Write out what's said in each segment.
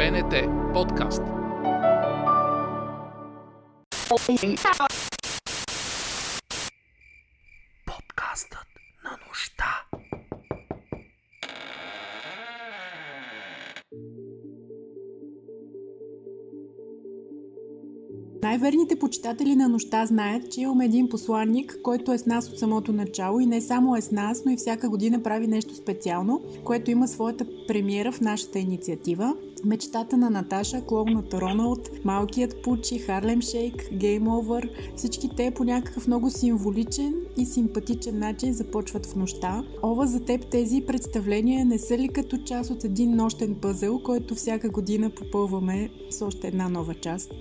БНТ подкаст. Най-верните почитатели на нощта знаят, че имаме един посланник, който е с нас от самото начало и не само е с нас, но и всяка година прави нещо специално, което има своята премиера в нашата инициатива. Мечтата на Наташа, клоуната Роналд, Малкият Пучи, Харлем Шейк, Game Over, всички те по някакъв много символичен и симпатичен начин започват в нощта. Ова за теб тези представления не са ли като част от един нощен пъзел, който всяка година попълваме с още една нова част?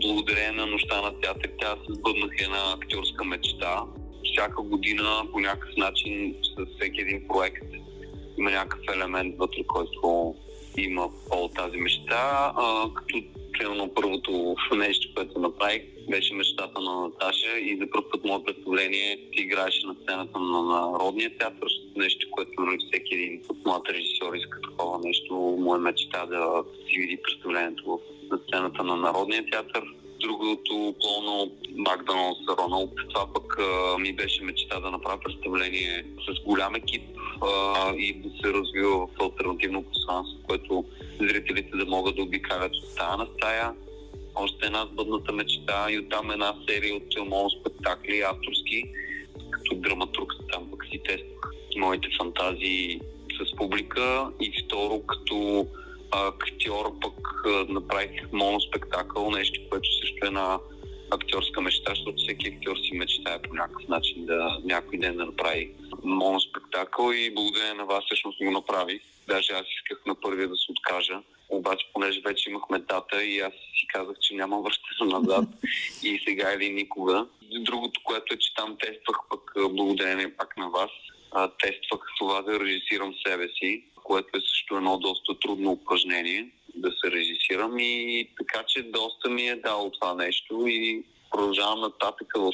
Благодарение на нощта на театрите, аз сбъднах една актьорска мечта. Всяка година по някакъв начин с всеки един проект има някакъв елемент вътре, който има по тази мечта. А, като примерно първото нещо, което направих, беше мечтата на Наташа и за първ път мое представление ти играеше на сцената на Народния театър, нещо, което нали, всеки един от моят режисьор иска такова нещо. Моя мечта да си види представлението на сцената на Народния театър. Другото пълно Макдоналдс Роналд. Това пък а, ми беше мечта да направя представление с голям екип а, и да се развива в альтернативно пространство, което зрителите да могат да обикалят от стая на стая. Още една сбъдната мечта и оттам една серия от филмово спектакли, авторски, като драматург там пък си тествах моите фантазии с публика и второ като актьор пък направих моноспектакъл, нещо, което също е една актьорска мечта, защото всеки актьор си мечтае по някакъв начин да някой ден да направи моноспектакъл и благодарение на вас всъщност го направих. Даже аз исках на първия да се откажа, обаче понеже вече имахме дата и аз си казах, че няма връщане назад и сега или никога. Другото, което е, че там тествах пък благодарение пак на вас, тествах това да режисирам себе си което е също едно доста трудно упражнение да се режисирам и така че доста ми е дало това нещо и продължавам нататък в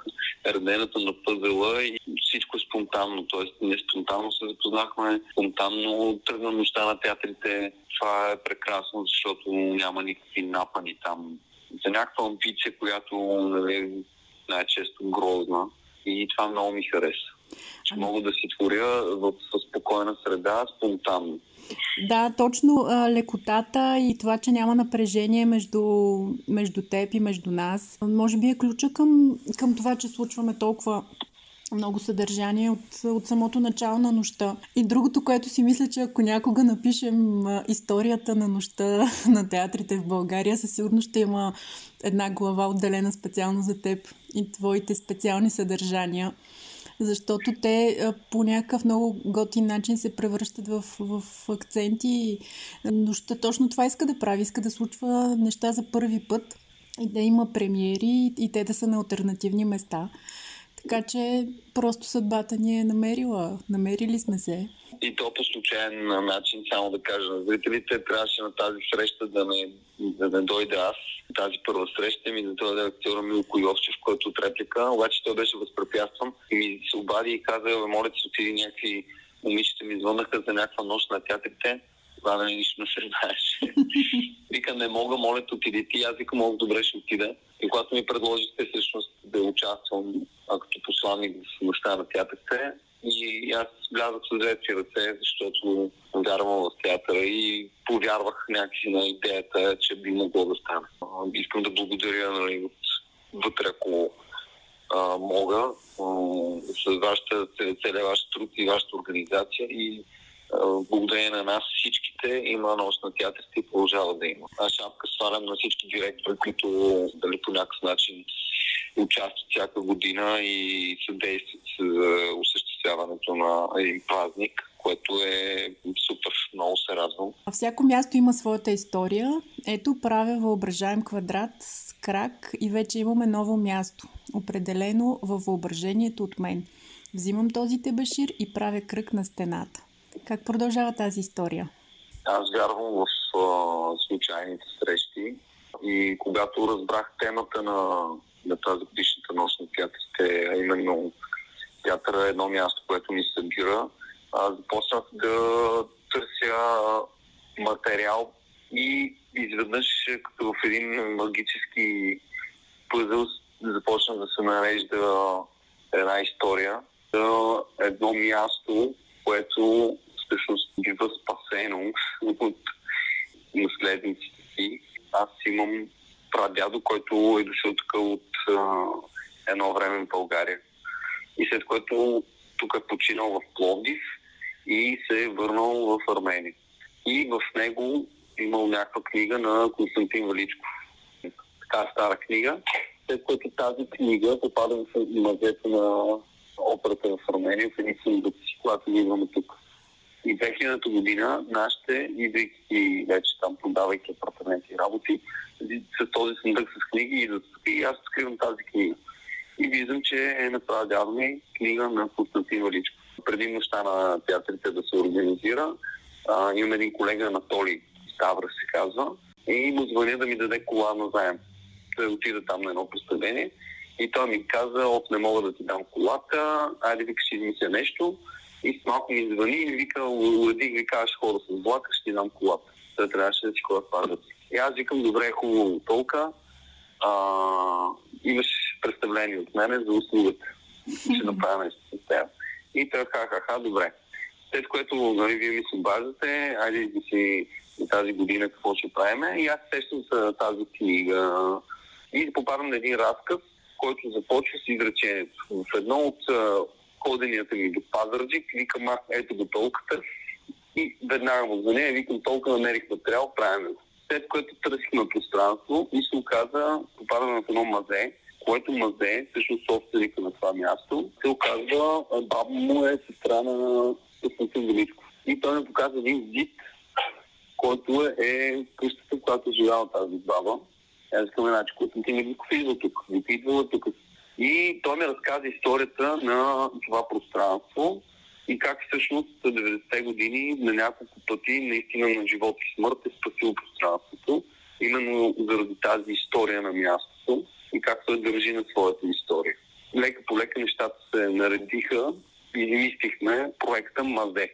реденето на пъзела и всичко е спонтанно, т.е. не спонтанно се запознахме, спонтанно тръгна нощта на театрите. Това е прекрасно, защото няма никакви напани там. За някаква амбиция, която нали, най-често грозна и това много ми хареса че ами... мога да си творя в спокойна среда, спонтанно. Да, точно а, лекотата и това, че няма напрежение между, между теб и между нас, може би е ключа към, към това, че случваме толкова много съдържание от, от самото начало на нощта. И другото, което си мисля, че ако някога напишем историята на нощта на театрите в България, със сигурност ще има една глава отделена специално за теб и твоите специални съдържания защото те по някакъв много готин начин се превръщат в, в акценти. Нощта точно това иска да прави, иска да случва неща за първи път и да има премиери и те да са на альтернативни места. Така че просто съдбата ни е намерила. Намерили сме се. И то по случайен начин, само да кажа на зрителите, трябваше на тази среща да не, да не дойде аз. Тази първа среща ми да дойде актьора Милко Йовчев, който от реплика, обаче той беше възпрепятстван и ми се обади и каза, моля ти отиди някакви момичета ми звънаха за някаква нощ на театрите това нали нищо не се знаеше. Вика, не мога, моля, отиди ти. Аз викам, мога, добре, ще отида. И когато ми предложихте всъщност да участвам като посланник в нощта на театрите, и аз влязах с двете ръце, защото вярвам в театъра и повярвах някакси на идеята, че би могло да стане. Искам да благодаря нали, от вътре, ако а, мога, а, с вашата, целия ваш труд и вашата организация и благодарение на нас всичките има нощ на театрите и продължава да има. Аз шапка свалям на всички директори, които дали по някакъв начин участват всяка година и съдействат за осъществяването на един празник, което е супер, много се радвам. А всяко място има своята история. Ето правя въображаем квадрат с крак и вече имаме ново място, определено във въображението от мен. Взимам този тебешир и правя кръг на стената. Как продължава тази история? Аз вярвам в а, случайните срещи и когато разбрах темата на, на тази годишната нощ на театрите, а именно театъра е едно място, което ми събира, започнах да търся материал и изведнъж, като в един магически пъзъл, започна да се нарежда една история за едно място, което всъщност бива спасено от наследниците си. Аз имам прадядо, който е дошъл тук от а, едно време в България. И след което тук е починал в Пловдив и се е върнал в Армения. И в него имал някаква книга на Константин Величков. Така стара книга, след което тази книга попада в мазето на операта в Армения, в един сундуци, когато ние имаме тук. И 2000 година нашите, идвайки вече там, продавайки апартаменти и работи, с този сундък с книги идват тук и аз откривам тази книга. И виждам, че е ми книга на Константин Величко. Преди нощта на театрите да се организира, а, имам един колега Анатолий Ставра се казва, и му звъня да ми даде кола на заем. Той отида там на едно представление и той ми каза, от не мога да ти дам колата, айде вика ще измисля нещо. И с малко ми звъни и вика, уредих ви кажеш хора с влака, ще ти дам колата. Той трябваше да си ходя това И аз викам, добре, хубаво толка. А, имаш представление от мене за услугата. Ще направя нещо с теб. И той ха-ха-ха, добре. След което нали, вие ми се обаждате, айде да си тази година какво ще правим. И аз сещам за тази книга и попадам на един разказ, който започва с изречението. В едно от ходенията ми до Пазарджик, викам, а, ето го толката. И веднага му нея, викам, толкова намерих материал, правим го. След което търсихме пространство и се оказа, попадаме в едно мазе, което мазе, всъщност собственика на това място, се оказва, баба му е сестра на Константин Величков. И той ми показва един зид, който е къщата, в която живяла тази баба. Аз казвам, значи, Константин Величков идва тук, Вика идвала тук. И той ми разказа историята на това пространство и как всъщност 90-те години на няколко пъти наистина на живот и смърт е спасил пространството, именно заради тази история на мястото и как той държи на своята история. Лека по лека нещата се наредиха и измислихме проекта Мазе.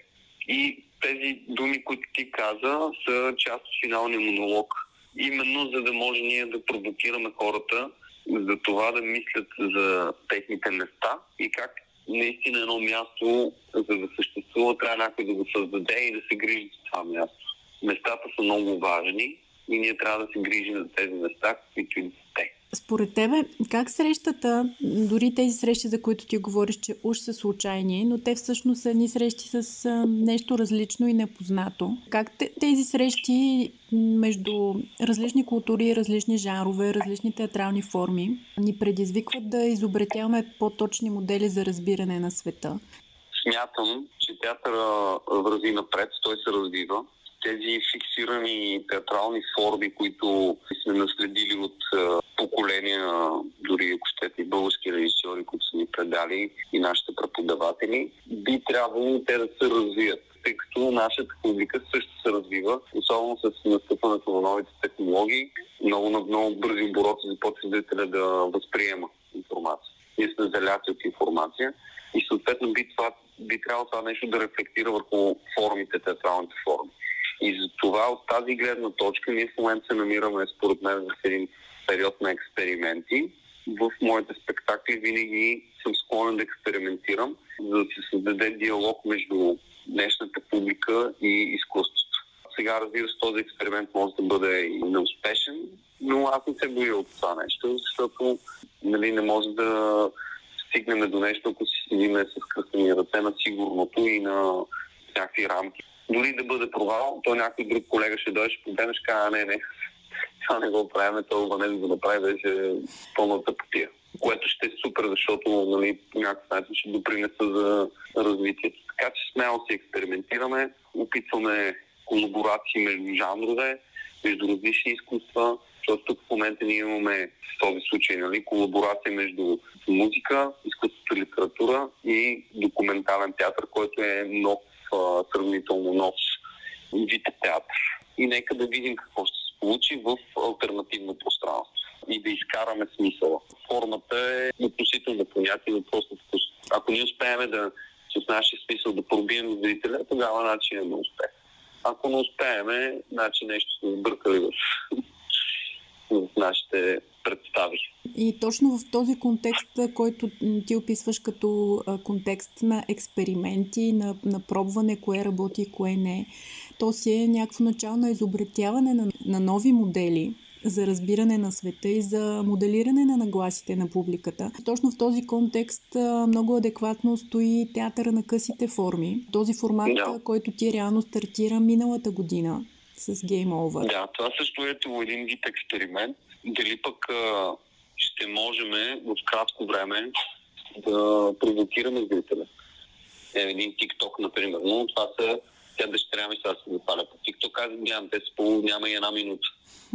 И тези думи, които ти каза, са част от финалния монолог. Именно за да може ние да провокираме хората за това да мислят за техните места и как наистина едно място, за да съществува, трябва някой да го създаде и да се грижи за това място. Местата са много важни и ние трябва да се грижим за тези места, които и те. Според тебе, как срещата, дори тези срещи, за които ти говориш, че уж са случайни, но те всъщност са едни срещи с нещо различно и непознато. Как тези срещи между различни култури, различни жанрове, различни театрални форми ни предизвикват да изобретяваме по-точни модели за разбиране на света? Смятам, че театъра върви напред, той се развива тези фиксирани театрални форми, които сме наследили от поколения, дори ако щете български режисьори, които са ни предали и нашите преподаватели, би трябвало те да се развият тъй като нашата публика също се развива, особено с настъпването на новите технологии. Много на много бързи обороти започва зрителя да възприема информация. Ние сме заляти от информация и съответно би, това, би трябвало това нещо да рефлектира върху формите, театралните форми. И за това от тази гледна точка ние в момента се намираме, според мен, в един период на експерименти. В моите спектакли винаги съм склонен да експериментирам, за да се създаде диалог между днешната публика и изкуството. Сега, разбира се, този експеримент може да бъде и неуспешен, но аз не се боя от това нещо, защото нали, не може да стигнем до нещо, ако си седиме с кръстени ръце на сигурното и на някакви рамки дори да бъде провал, то някой друг колега ще дойде, ще погледне, ще каже, не, не, това не го правим, това не да го направи, беше пълната потия. Което ще е супер, защото нали, по някакъв начин ще допринеса за развитието. Така че смело си експериментираме, опитваме колаборации между жанрове, между различни изкуства, защото тук в момента ние имаме в този случай нали, колаборация между музика, изкуството, литература и документален театър, който е нов сравнително нов вид театър. И нека да видим какво ще се получи в альтернативно пространство и да изкараме смисъла. Формата е относително понятие, но просто вкус. Ако ние успеем да с нашия смисъл да пробием зрителя, тогава начин е на успех. Ако не успееме, значи нещо сме сбъркали в, в нашите представи. И точно в този контекст, който ти описваш като контекст на експерименти, на, на пробване кое работи и кое не, то си е някакво начало на изобретяване на, на нови модели, за разбиране на света и за моделиране на нагласите на публиката. Точно в този контекст много адекватно стои театъра на късите форми. Този формат, да. който ти реално стартира миналата година с Game Over. Да, това също е един вид експеримент. Дали пък а, ще можем в кратко време да провокираме зрителя. Е, един TikTok, например. Но това са тя дъщеря ми сега се запаля по TikTok. Аз нямам, те са по няма и една минута.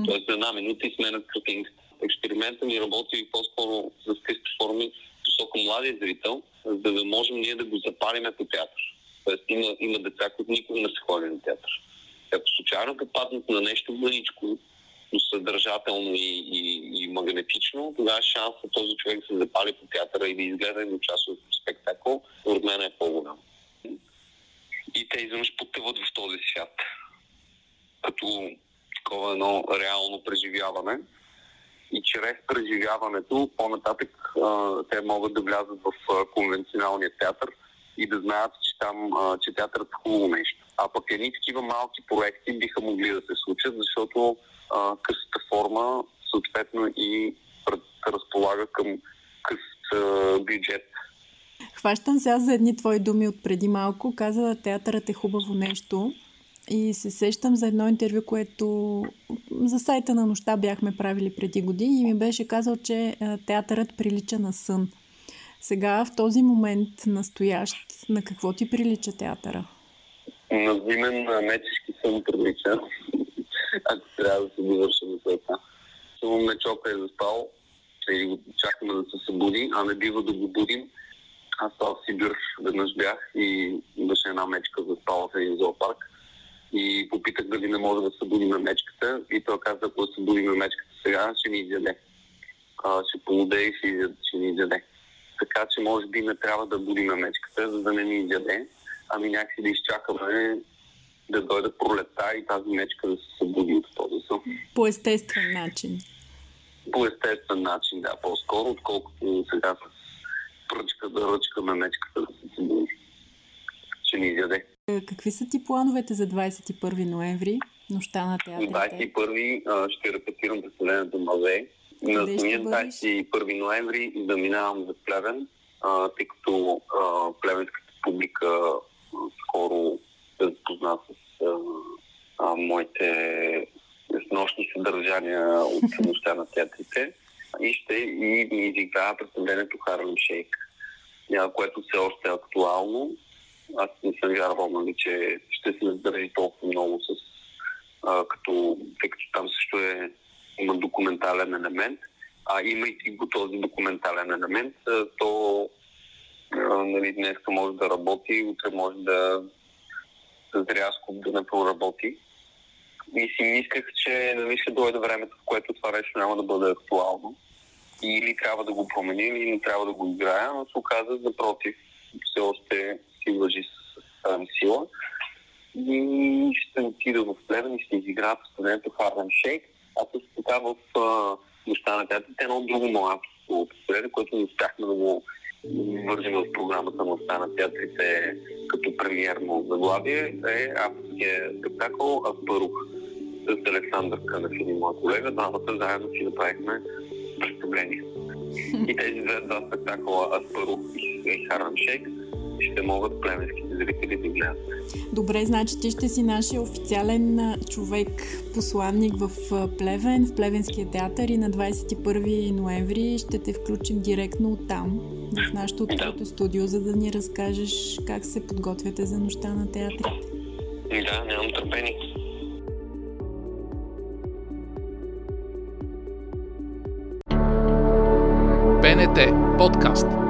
Тоест една минута и сменят картинката. Експеримента ми работи по-скоро с късти форми посока младия зрител, за да можем ние да го запалиме по театър. Тоест има, има деца, които никога не са ходили на театър. Ако случайно да паднат на нещо мъничко, но съдържателно и, и, и магнетично, тогава шансът този човек да се запали по театъра и да изгледа и участва в спектакъл, според мен е по-голям. И те изведнъж потъват в този свят. Като такова едно реално преживяване. И чрез преживяването, по-нататък те могат да влязат в конвенционалния театър и да знаят, че там, че театърът е хубаво нещо. А пък едни такива малки проекти биха могли да се случат, защото а, късата форма съответно и разполага към къс бюджет. Хващам сега за едни твои думи от преди малко. Каза, театърът е хубаво нещо. И се сещам за едно интервю, което за сайта на нощта бяхме правили преди години и ми беше казал, че театърът прилича на сън. Сега, в този момент, настоящ, на какво ти прилича театъра? На зимен мечешки сън прилича, ако трябва да се довърша на света. Само мечока е заспал и чакаме да се събуди, а не бива да го будим. Аз в Сибир веднъж бях и имаше една мечка заспала в един зоопарк и попитах дали не може да на мечката и той каза, ако се събуди на мечката сега, ще ни изяде. А, ще полуде и ще, ще ни изяде. Така че може би не трябва да будим на мечката, за да не ни изяде, ами някакси да изчакаме да дойде пролета и тази мечка да се събуди от този сън. По естествен начин. По естествен начин, да, по-скоро, отколкото сега с пръчка да ръчкаме мечката да се събуди. Ще ни изяде. Какви са ти плановете за 21 ноември, нощта на театрите? 21 ще репетирам представлението Маве. На самия 21 ноември заминавам за Плевен, тъй като плевенската публика скоро се запозна с а, а, моите нощни съдържания от нощта на театрите. И ще и изиграя представлението Харлем Шейк, което все още е актуално. Аз не съм вярвал, нали, че ще се задържи толкова много с а, като, тъй като там също е, има документален елемент, а имайки го този документален елемент, то нали, днес може да работи, утре може да рязко да не проработи. И си мислех, че нали, ще дойде времето, в което това нещо няма да бъде актуално. Или трябва да го променим, или не трябва да го играя, но се оказа, напротив, все още си лъжи с, с сила. И ще отида в Плевен и ще изиграя представлението Харлем Шейк. А също така в нощта на театрите едно друго мое което не успяхме да го вържим в програмата нощта на театрите като премиерно заглавие е авторския спектакъл Аспарух с Александър Канафин и моя колега. Двамата заедно си направихме представление. И тези две два спектакъла Аспарух и Харам Шейк ще могат племенските зрители да гледат. Добре, значи ти ще си нашия официален човек, посланник в Плевен, в Плевенския театър и на 21 ноември ще те включим директно от там, в нашото открито да. студио, за да ни разкажеш как се подготвяте за нощта на театрите. Да, нямам търпение. БНТ подкаст.